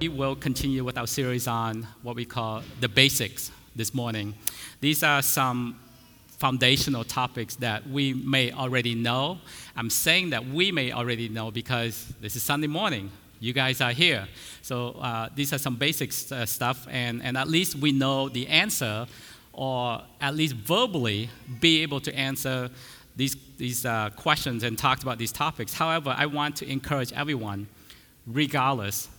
We will continue with our series on what we call the basics this morning. These are some foundational topics that we may already know. I'm saying that we may already know because this is Sunday morning. You guys are here. So uh, these are some basic uh, stuff, and, and at least we know the answer, or at least verbally be able to answer these, these uh, questions and talk about these topics. However, I want to encourage everyone, regardless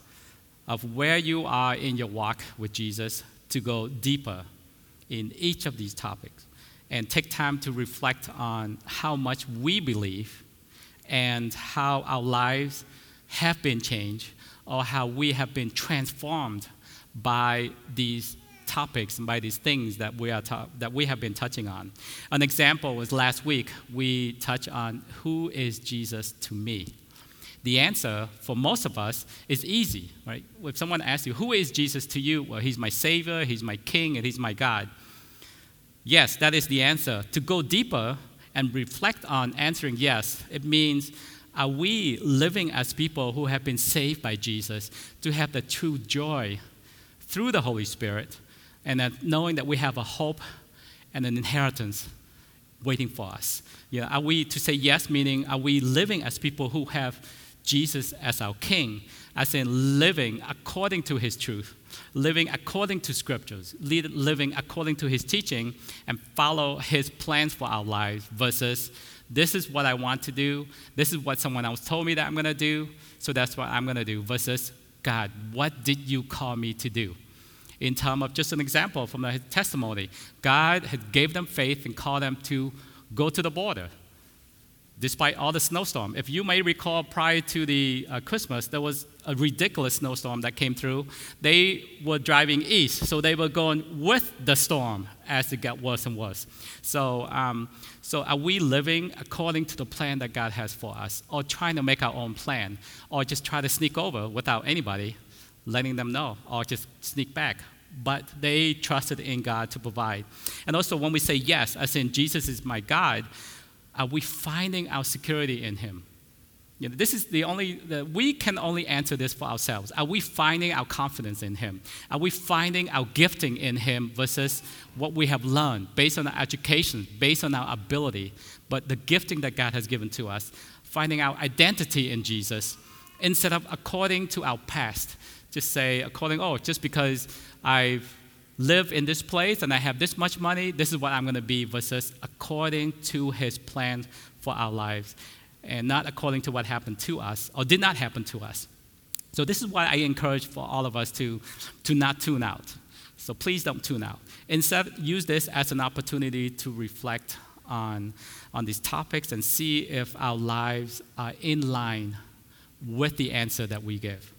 of where you are in your walk with Jesus to go deeper in each of these topics and take time to reflect on how much we believe and how our lives have been changed or how we have been transformed by these topics and by these things that we, are ta- that we have been touching on. An example was last week, we touched on who is Jesus to me the answer for most of us is easy, right? If someone asks you, Who is Jesus to you? Well, He's my Savior, He's my King, and He's my God. Yes, that is the answer. To go deeper and reflect on answering yes, it means are we living as people who have been saved by Jesus to have the true joy through the Holy Spirit and that knowing that we have a hope and an inheritance waiting for us? Yeah, are we to say yes, meaning are we living as people who have Jesus as our King, as in living according to His truth, living according to Scriptures, living according to His teaching, and follow His plans for our lives versus this is what I want to do, this is what someone else told me that I'm going to do, so that's what I'm going to do, versus God, what did you call me to do? In terms of just an example from the testimony, God had gave them faith and called them to go to the border despite all the snowstorm. If you may recall, prior to the uh, Christmas, there was a ridiculous snowstorm that came through. They were driving east, so they were going with the storm as it got worse and worse. So, um, so are we living according to the plan that God has for us, or trying to make our own plan, or just try to sneak over without anybody letting them know, or just sneak back? But they trusted in God to provide. And also, when we say yes, as in Jesus is my God, are we finding our security in Him? You know, this is the only, the, we can only answer this for ourselves. Are we finding our confidence in Him? Are we finding our gifting in Him versus what we have learned based on our education, based on our ability, but the gifting that God has given to us? Finding our identity in Jesus instead of according to our past. Just say, according, oh, just because I've live in this place and I have this much money, this is what I'm going to be, versus according to his plan for our lives and not according to what happened to us or did not happen to us. So, this is why I encourage for all of us to, to not tune out. So, please don't tune out. Instead, use this as an opportunity to reflect on, on these topics and see if our lives are in line with the answer that we give.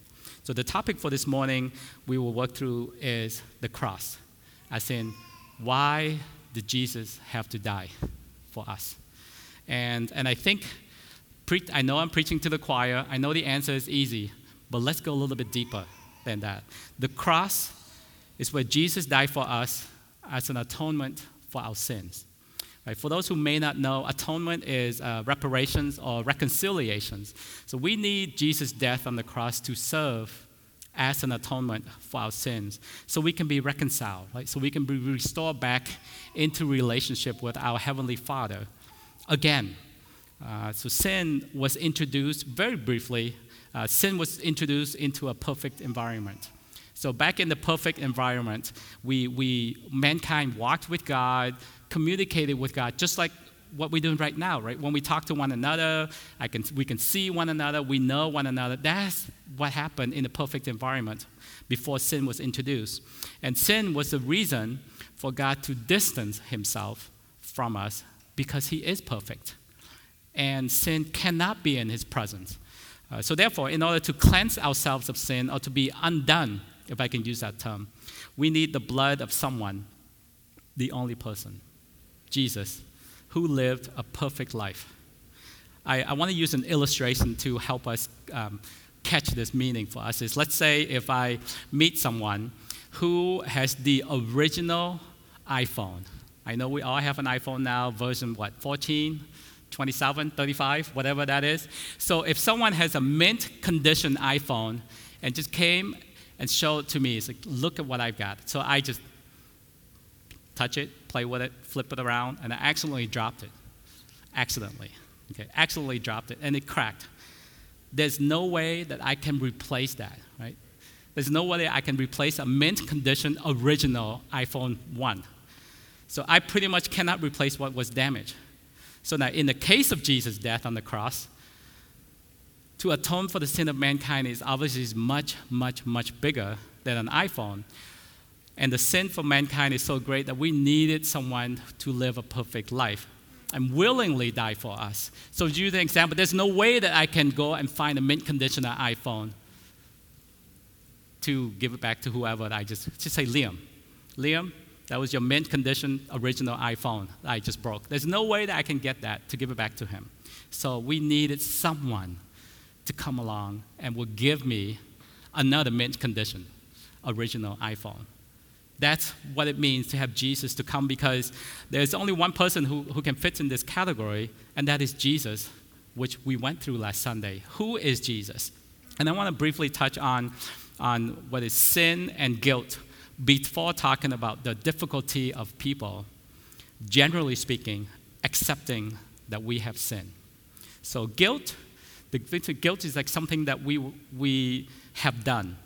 So, the topic for this morning we will work through is the cross, as in, why did Jesus have to die for us? And, and I think, pre- I know I'm preaching to the choir, I know the answer is easy, but let's go a little bit deeper than that. The cross is where Jesus died for us as an atonement for our sins. Right? For those who may not know, atonement is uh, reparations or reconciliations. So we need Jesus' death on the cross to serve as an atonement for our sins so we can be reconciled, right? so we can be restored back into relationship with our Heavenly Father again. Uh, so sin was introduced very briefly, uh, sin was introduced into a perfect environment. So back in the perfect environment, we, we mankind walked with God, communicated with God, just like what we're doing right now, right? When we talk to one another, I can, we can see one another, we know one another. That's what happened in the perfect environment before sin was introduced. And sin was the reason for God to distance himself from us because he is perfect. And sin cannot be in his presence. Uh, so, therefore, in order to cleanse ourselves of sin or to be undone, if I can use that term, we need the blood of someone, the only person, Jesus, who lived a perfect life. I, I want to use an illustration to help us um, catch this meaning for us. Is let's say if I meet someone who has the original iPhone. I know we all have an iPhone now, version what, 14, 27, 35, whatever that is. So if someone has a mint condition iPhone and just came and show it to me, it's like, look at what I've got. So I just touch it, play with it, flip it around, and I accidentally dropped it. Accidentally. Okay, accidentally dropped it, and it cracked. There's no way that I can replace that, right? There's no way I can replace a mint condition original iPhone 1. So I pretty much cannot replace what was damaged. So now, in the case of Jesus' death on the cross, to atone for the sin of mankind is obviously much, much, much bigger than an iPhone. And the sin for mankind is so great that we needed someone to live a perfect life and willingly die for us. So, to use the example, there's no way that I can go and find a mint condition iPhone to give it back to whoever I just, just say, Liam. Liam, that was your mint condition original iPhone that I just broke. There's no way that I can get that to give it back to him. So we needed someone to come along and will give me another mint condition original iPhone. That's what it means to have Jesus to come because there's only one person who, who can fit in this category, and that is Jesus, which we went through last Sunday. Who is Jesus? And I want to briefly touch on, on what is sin and guilt before talking about the difficulty of people, generally speaking, accepting that we have sin. So, guilt, the guilt is like something that we, we have done.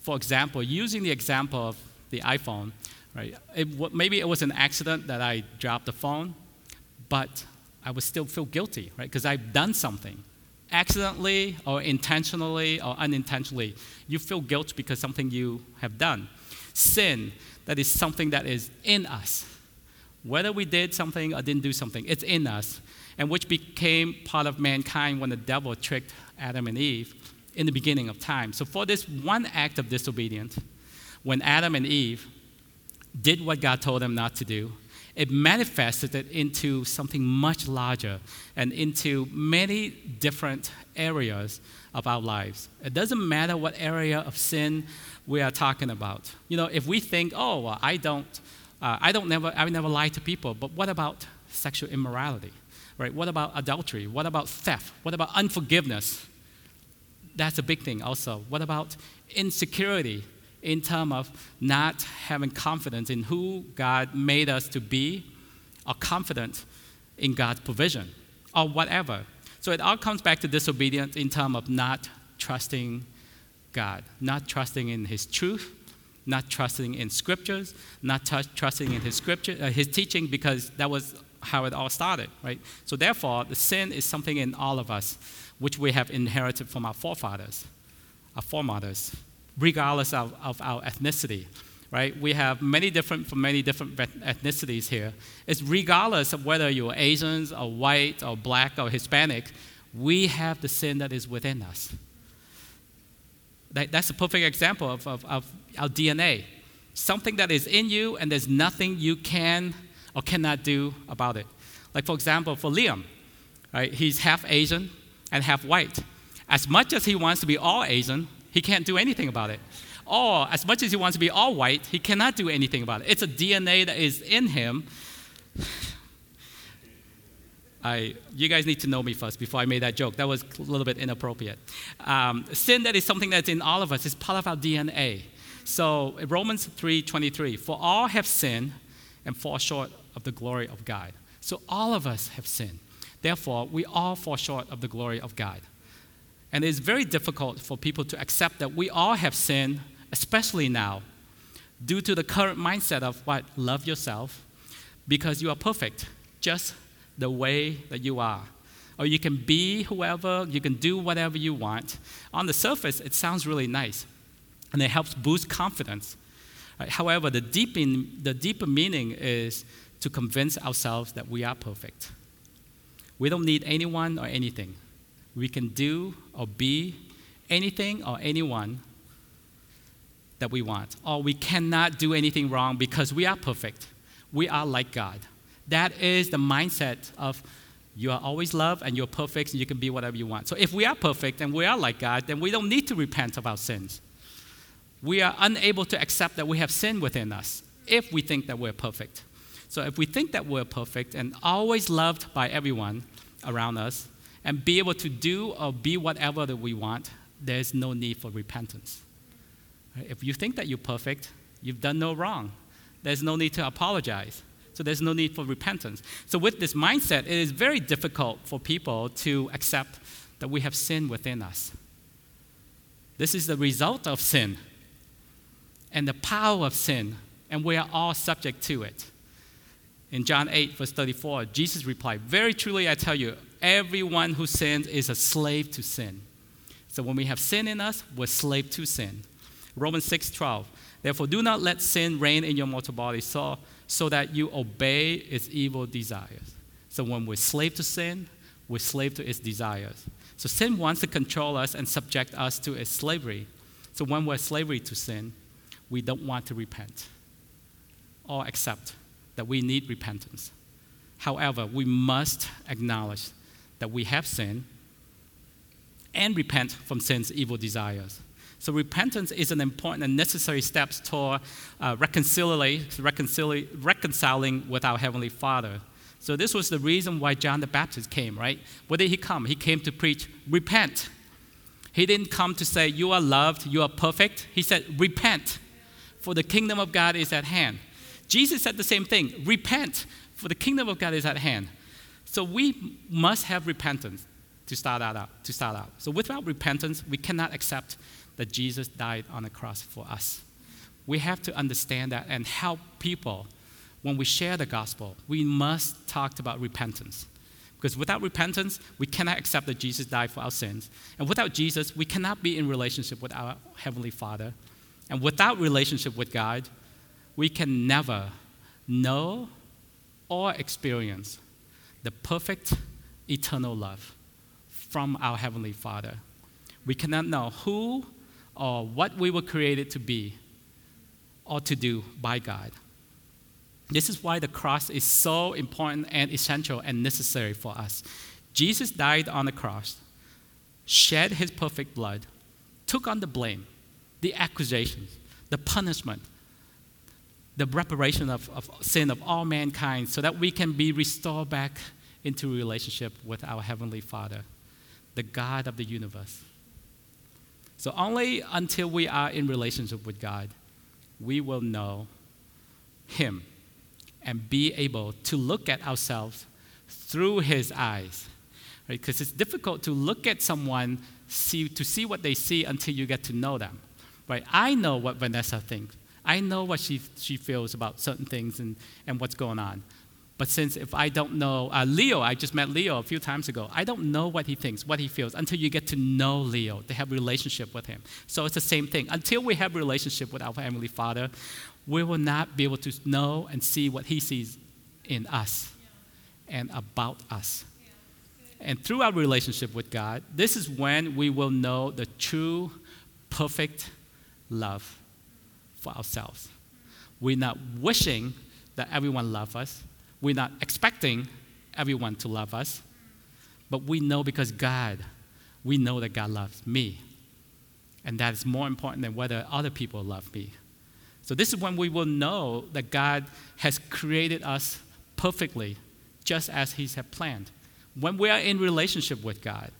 For example, using the example of the iPhone, right? It, maybe it was an accident that I dropped the phone, but I would still feel guilty, right? Because I've done something. Accidentally or intentionally or unintentionally, you feel guilt because something you have done sin that is something that is in us. Whether we did something or didn't do something, it's in us, and which became part of mankind when the devil tricked Adam and Eve in the beginning of time. So, for this one act of disobedience, when Adam and Eve did what God told them not to do, it manifested it into something much larger and into many different areas of our lives. It doesn't matter what area of sin we are talking about. You know, if we think, oh, well, I don't, uh, I don't never, I never lie to people, but what about sexual immorality, right? What about adultery? What about theft? What about unforgiveness? That's a big thing also. What about insecurity in terms of not having confidence in who God made us to be or confident in God's provision or whatever. So it all comes back to disobedience in terms of not trusting God, not trusting in His truth, not trusting in scriptures, not t- trusting in His scripture, uh, His teaching, because that was how it all started, right? So therefore, the sin is something in all of us, which we have inherited from our forefathers, our foremothers, regardless of, of our ethnicity, right? We have many different from many different ethnicities here. It's regardless of whether you're Asians or white or black or Hispanic, we have the sin that is within us. That, that's a perfect example of, of, of our DNA. Something that is in you, and there's nothing you can or cannot do about it. Like, for example, for Liam, right, he's half Asian and half white. As much as he wants to be all Asian, he can't do anything about it. Or as much as he wants to be all white, he cannot do anything about it. It's a DNA that is in him I, you guys need to know me first before I made that joke. That was a little bit inappropriate. Um, sin that is something that's in all of us. It's part of our DNA. So Romans 3:23, for all have sinned and fall short of the glory of God. So all of us have sinned. Therefore, we all fall short of the glory of God. And it's very difficult for people to accept that we all have sinned, especially now, due to the current mindset of what? Love yourself because you are perfect, just the way that you are. Or you can be whoever, you can do whatever you want. On the surface, it sounds really nice, and it helps boost confidence. Right? However, the, deep in, the deeper meaning is to convince ourselves that we are perfect. We don't need anyone or anything. we can do or be anything or anyone that we want. Or we cannot do anything wrong because we are perfect. We are like God. That is the mindset of you are always loved and you're perfect and you can be whatever you want. So if we are perfect and we are like God, then we don't need to repent of our sins. We are unable to accept that we have sin within us if we think that we're perfect. So if we think that we're perfect and always loved by everyone around us and be able to do or be whatever that we want, there's no need for repentance. If you think that you're perfect, you've done no wrong. There's no need to apologize. So there's no need for repentance. So with this mindset, it is very difficult for people to accept that we have sin within us. This is the result of sin and the power of sin, and we are all subject to it. In John 8, verse 34, Jesus replied, Very truly I tell you, everyone who sins is a slave to sin. So when we have sin in us, we're slave to sin. Romans 6, 12, Therefore do not let sin reign in your mortal body so, so that you obey its evil desires. So when we're slave to sin, we're slave to its desires. So sin wants to control us and subject us to its slavery. So when we're slavery to sin, we don't want to repent or accept that we need repentance. However, we must acknowledge that we have sinned and repent from sin's evil desires. So, repentance is an important and necessary step toward uh, reconciling, reconciling with our Heavenly Father. So, this was the reason why John the Baptist came, right? What did he come? He came to preach, repent. He didn't come to say, You are loved, you are perfect. He said, Repent, for the kingdom of God is at hand. Jesus said the same thing repent, for the kingdom of God is at hand. So we must have repentance to start out. To start out. So without repentance, we cannot accept that Jesus died on the cross for us. We have to understand that and help people when we share the gospel. We must talk about repentance. Because without repentance, we cannot accept that Jesus died for our sins. And without Jesus, we cannot be in relationship with our Heavenly Father. And without relationship with God, we can never know or experience the perfect eternal love from our Heavenly Father. We cannot know who or what we were created to be or to do by God. This is why the cross is so important and essential and necessary for us. Jesus died on the cross, shed his perfect blood, took on the blame, the accusations, the punishment, the reparation of, of sin of all mankind so that we can be restored back into relationship with our Heavenly Father, the God of the universe. So, only until we are in relationship with God, we will know Him and be able to look at ourselves through His eyes. Because right? it's difficult to look at someone see, to see what they see until you get to know them. Right? I know what Vanessa thinks. I know what she, she feels about certain things and, and what's going on. But since if I don't know, uh, Leo, I just met Leo a few times ago. I don't know what he thinks, what he feels, until you get to know Leo, to have relationship with him. So it's the same thing. Until we have relationship with our Heavenly Father, we will not be able to know and see what he sees in us and about us. And through our relationship with God, this is when we will know the true, perfect love for ourselves. We're not wishing that everyone love us. We're not expecting everyone to love us. But we know because God, we know that God loves me. And that is more important than whether other people love me. So this is when we will know that God has created us perfectly, just as He had planned. When we are in relationship with God.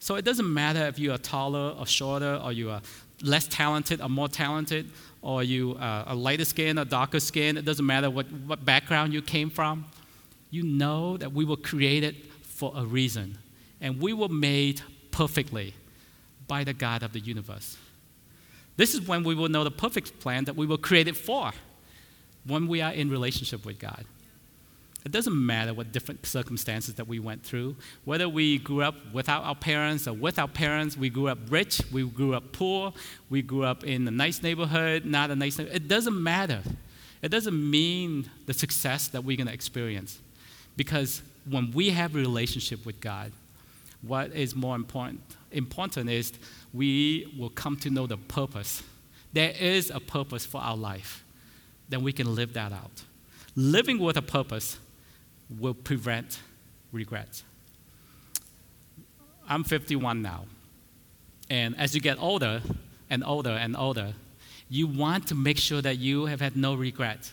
So it doesn't matter if you are taller or shorter, or you are less talented or more talented, or you uh, a lighter skin or darker skin, it doesn't matter what, what background you came from, you know that we were created for a reason. And we were made perfectly by the God of the universe. This is when we will know the perfect plan that we were created for, when we are in relationship with God. It doesn't matter what different circumstances that we went through, whether we grew up without our parents or with our parents, we grew up rich, we grew up poor, we grew up in a nice neighborhood, not a nice neighborhood. It doesn't matter. It doesn't mean the success that we're going to experience. Because when we have a relationship with God, What is more important, important is we will come to know the purpose. There is a purpose for our life. Then we can live that out. Living with a purpose will prevent regrets. I'm 51 now. And as you get older and older and older, you want to make sure that you have had no regret.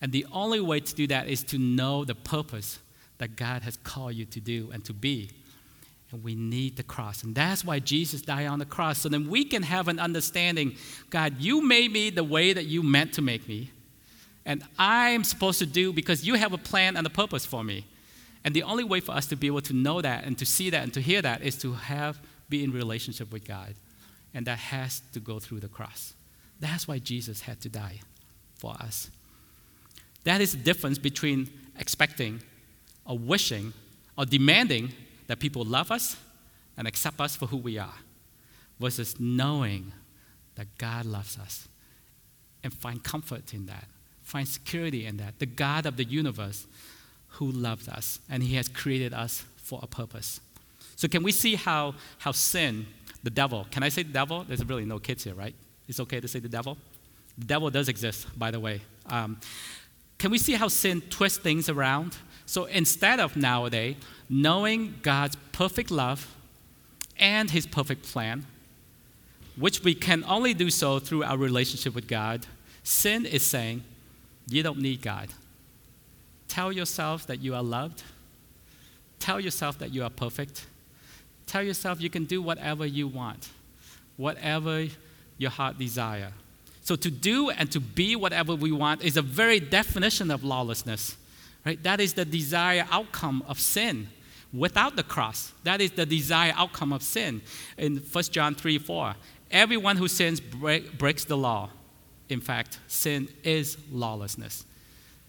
And the only way to do that is to know the purpose that God has called you to do and to be. And we need the cross. And that's why Jesus died on the cross. So then we can have an understanding God, you made me the way that you meant to make me. And I'm supposed to do because you have a plan and a purpose for me. And the only way for us to be able to know that and to see that and to hear that is to have be in relationship with God. And that has to go through the cross. That's why Jesus had to die for us. That is the difference between expecting or wishing or demanding that people love us and accept us for who we are versus knowing that God loves us and find comfort in that, find security in that. The God of the universe who loves us and He has created us for a purpose. So, can we see how, how sin, the devil, can I say the devil? There's really no kids here, right? It's okay to say the devil? The devil does exist, by the way. Um, can we see how sin twists things around? So instead of nowadays knowing God's perfect love and His perfect plan, which we can only do so through our relationship with God, sin is saying, You don't need God. Tell yourself that you are loved. Tell yourself that you are perfect. Tell yourself you can do whatever you want, whatever your heart desire. So to do and to be whatever we want is a very definition of lawlessness. Right? That is the desired outcome of sin without the cross. That is the desired outcome of sin. In 1 John 3 4, everyone who sins break, breaks the law. In fact, sin is lawlessness.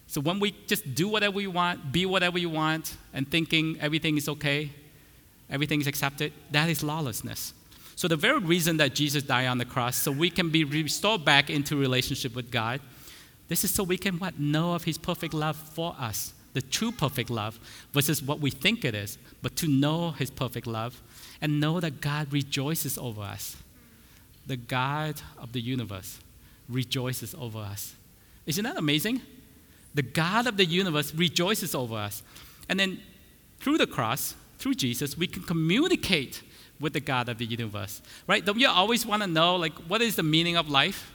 So when we just do whatever we want, be whatever you want, and thinking everything is okay, everything is accepted, that is lawlessness. So the very reason that Jesus died on the cross, so we can be restored back into relationship with God, this is so we can what? Know of his perfect love for us, the true perfect love, versus what we think it is, but to know his perfect love and know that God rejoices over us. The God of the universe rejoices over us. Isn't that amazing? The God of the universe rejoices over us. And then through the cross, through Jesus, we can communicate with the God of the universe. Right? Don't you always want to know, like, what is the meaning of life?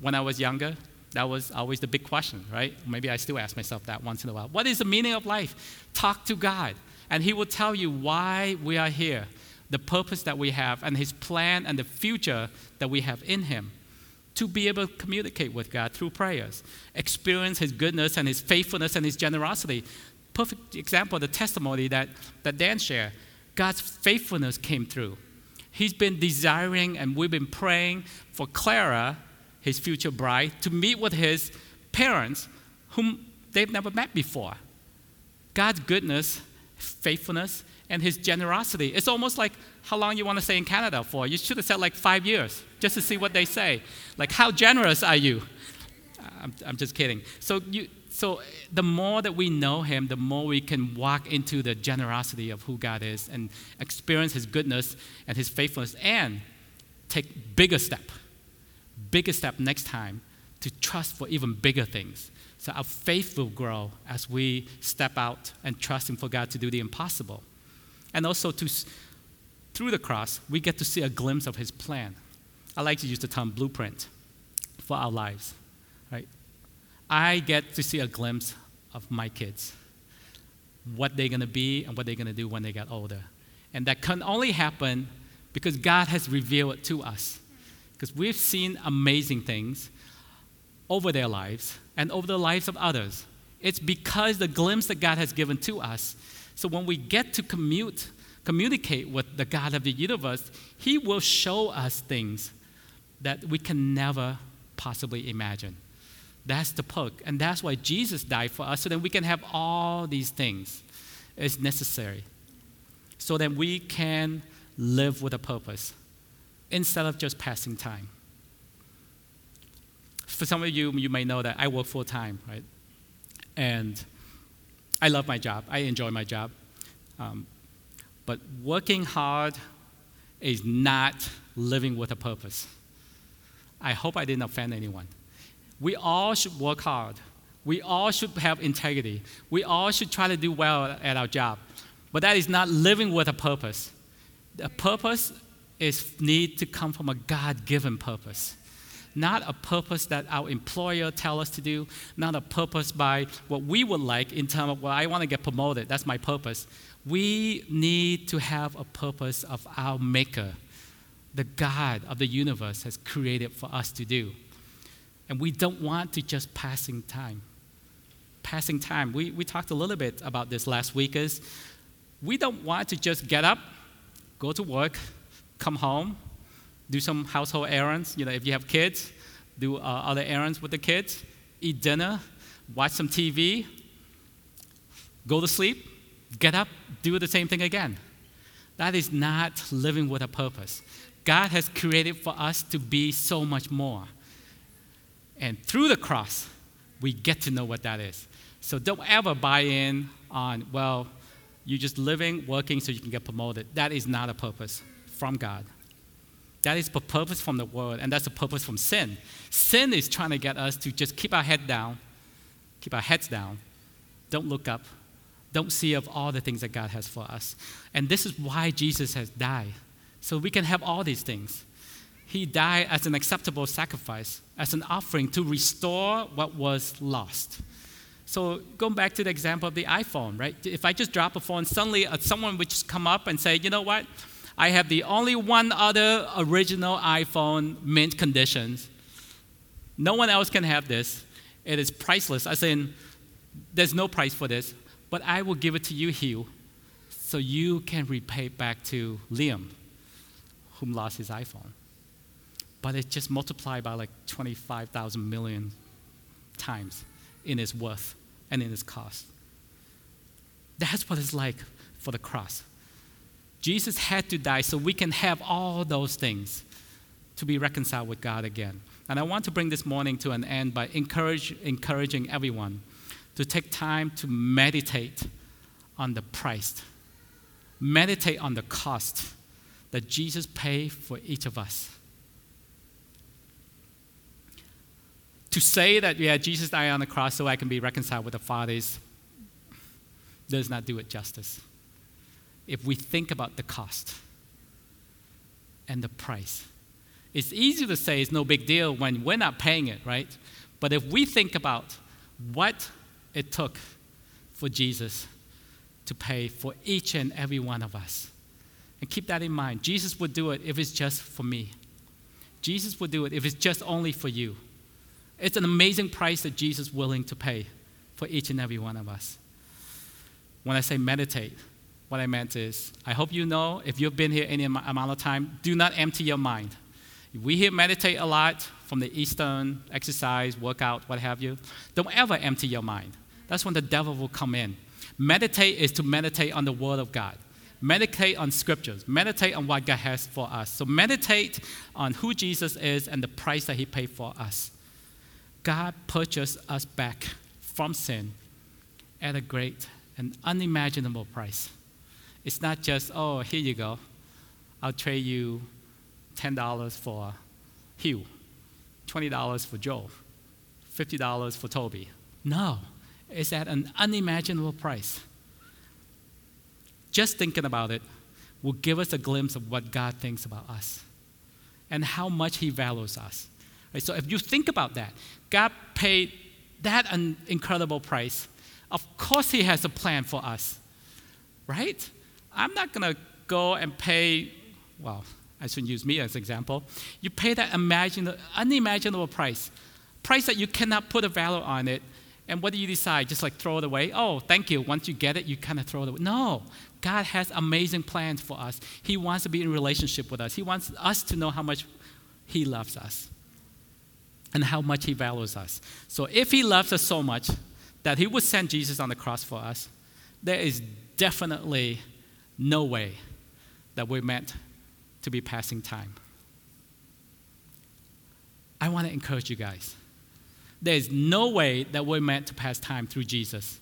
When I was younger, that was always the big question, right? Maybe I still ask myself that once in a while. What is the meaning of life? Talk to God, and He will tell you why we are here, the purpose that we have, and His plan and the future that we have in Him to be able to communicate with God through prayers, experience His goodness and His faithfulness and His generosity. Perfect example, the testimony that, that Dan shared. God's faithfulness came through. He's been desiring, and we've been praying for Clara, his future bride, to meet with his parents, whom they've never met before. God's goodness, faithfulness, and his generosity. It's almost like how long you want to stay in Canada for. You should have said like five years just to see what they say. Like, how generous are you? Uh, I'm, I'm just kidding. So, you, so the more that we know him, the more we can walk into the generosity of who God is and experience his goodness and his faithfulness and take bigger step, bigger step next time to trust for even bigger things. So our faith will grow as we step out and trust him for God to do the impossible. And also to through the cross, we get to see a glimpse of his plan. I like to use the term blueprint for our lives, right? I get to see a glimpse of my kids, what they're going to be and what they're going to do when they get older. And that can only happen because God has revealed it to us. Because we've seen amazing things over their lives and over the lives of others. It's because the glimpse that God has given to us. So when we get to commute communicate with the God of the universe, He will show us things that we can never possibly imagine. That's the perk. And that's why Jesus died for us, so that we can have all these things. It's necessary. So that we can live with a purpose instead of just passing time. For some of you, you may know that I work full time, right? And I love my job. I enjoy my job. Um, But working hard is not living with a purpose. I hope I didn't offend anyone. We all should work hard. We all should have integrity. We all should try to do well at our job. But that is not living with a purpose. The purpose is need to come from a God-given purpose. Not a purpose that our employer tell us to do, not a purpose by what we would like in terms of, well, I want to get promoted, that's my purpose. We need to have a purpose of our maker, the God of the universe has created for us to do. And we don't want to just passing time. Passing time. We, we talked a little bit about this last week is we don't want to just get up, go to work, come home, do some household errands. You know, if you have kids, do uh, other errands with the kids, eat dinner, watch some TV, go to sleep, get up, do the same thing again. That is not living with a purpose. God has created for us to be so much more. And through the cross, we get to know what that is. So don't ever buy in on, well, you're just living, working so you can get promoted. That is not a purpose from God. That is the purpose from the world, and that's the purpose from sin. Sin is trying to get us to just keep our head down, keep our heads down, don't look up, don't see of all the things that God has for us. And this is why Jesus has died, so we can have all these things. He died as an acceptable sacrifice, as an offering to restore what was lost. So going back to the example of the iPhone, right? If I just drop a phone, suddenly uh, someone would just come up and say, you know what? I have the only one other original iPhone mint conditions. No one else can have this. It is priceless. I said, there's no price for this, but I will give it to you, Hugh, so you can repay back to Liam, whom lost his iPhone. But it just multiplied by like 25,000 million times in its worth and in its cost. That's what it's like for the cross. Jesus had to die so we can have all those things to be reconciled with God again. And I want to bring this morning to an end by encourage, encouraging everyone to take time to meditate on the price, meditate on the cost that Jesus paid for each of us. To say that, yeah, Jesus died on the cross so I can be reconciled with the Father does not do it justice if we think about the cost and the price. It's easy to say it's no big deal when we're not paying it, right? But if we think about what it took for Jesus to pay for each and every one of us, and keep that in mind, Jesus would do it if it's just for me. Jesus would do it if it's just only for you. It's an amazing price that Jesus is willing to pay for each and every one of us. When I say meditate, what I meant is, I hope you know, if you've been here any amount of time, do not empty your mind. We here meditate a lot from the Eastern exercise, workout, what have you. Don't ever empty your mind. That's when the devil will come in. Meditate is to meditate on the Word of God. Meditate on scriptures. Meditate on what God has for us. So meditate on who Jesus is and the price that He paid for us. God purchased us back from sin at a great and unimaginable price. It's not just, oh, here you go. I'll trade you $10 for Hugh, $20 for Joe, $50 for Toby. No, it's at an unimaginable price. Just thinking about it will give us a glimpse of what God thinks about us and how much He values us. So if you think about that, God paid that an incredible price. Of course, He has a plan for us, right? I'm not going to go and pay, well, I shouldn't use me as an example. You pay that unimaginable price, price that you cannot put a value on it. And what do you decide? Just like throw it away? Oh, thank you. Once you get it, you kind of throw it away. No, God has amazing plans for us. He wants to be in relationship with us. He wants us to know how much He loves us and how much He values us. So if He loves us so much that He would send Jesus on the cross for us, there is definitely no way that we're meant to be passing time. I want to encourage you guys. There's no way that we're meant to pass time through Jesus.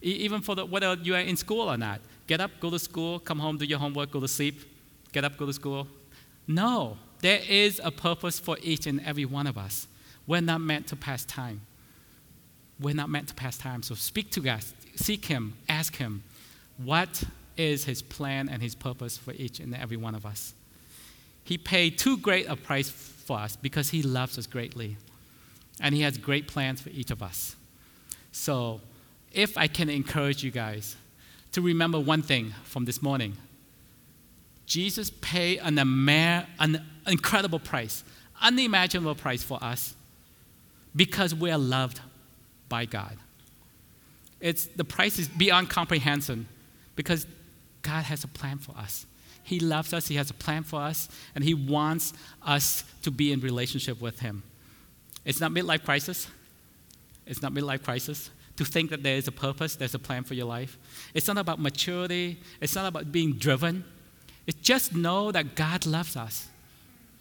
even for the, whether you are in school or not. Get up, go to school, come home, do your homework, go to sleep. Get up, go to school. No, there is a purpose for each and every one of us. We're not meant to pass time. We're not meant to pass time. So speak to God, seek Him, ask Him, what is His plan and His purpose for each and every one of us? He paid too great a price for us because He loves us greatly. And He has great plans for each of us. So, if I can encourage you guys to remember one thing from this morning Jesus paid an, amer- an incredible price, unimaginable price for us because we are loved by God. It's, the price is beyond comprehension because God has a plan for us. He loves us, He has a plan for us, and He wants us to be in relationship with Him. It's not midlife crisis. It's not midlife crisis to think that there is a purpose, there's a plan for your life. It's not about maturity, it's not about being driven. It's just know that God loves us.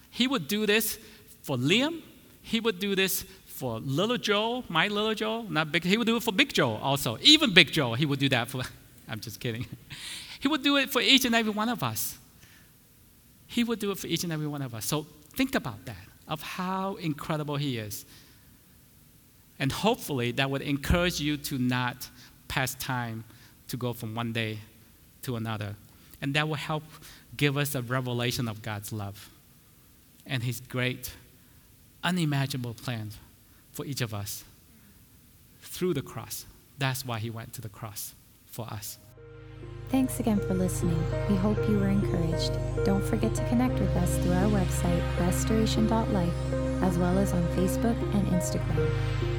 He would do this for Liam, He would do this for little Joe, my little Joe, not big. He would do it for Big Joe also. Even Big Joe, he would do that for. I'm just kidding. He would do it for each and every one of us. He would do it for each and every one of us. So think about that, of how incredible He is. And hopefully that would encourage you to not pass time to go from one day to another. And that will help give us a revelation of God's love and His great, unimaginable plans for each of us through the cross. That's why He went to the cross for us. Thanks again for listening. We hope you were encouraged. Don't forget to connect with us through our website, restoration.life, as well as on Facebook and Instagram.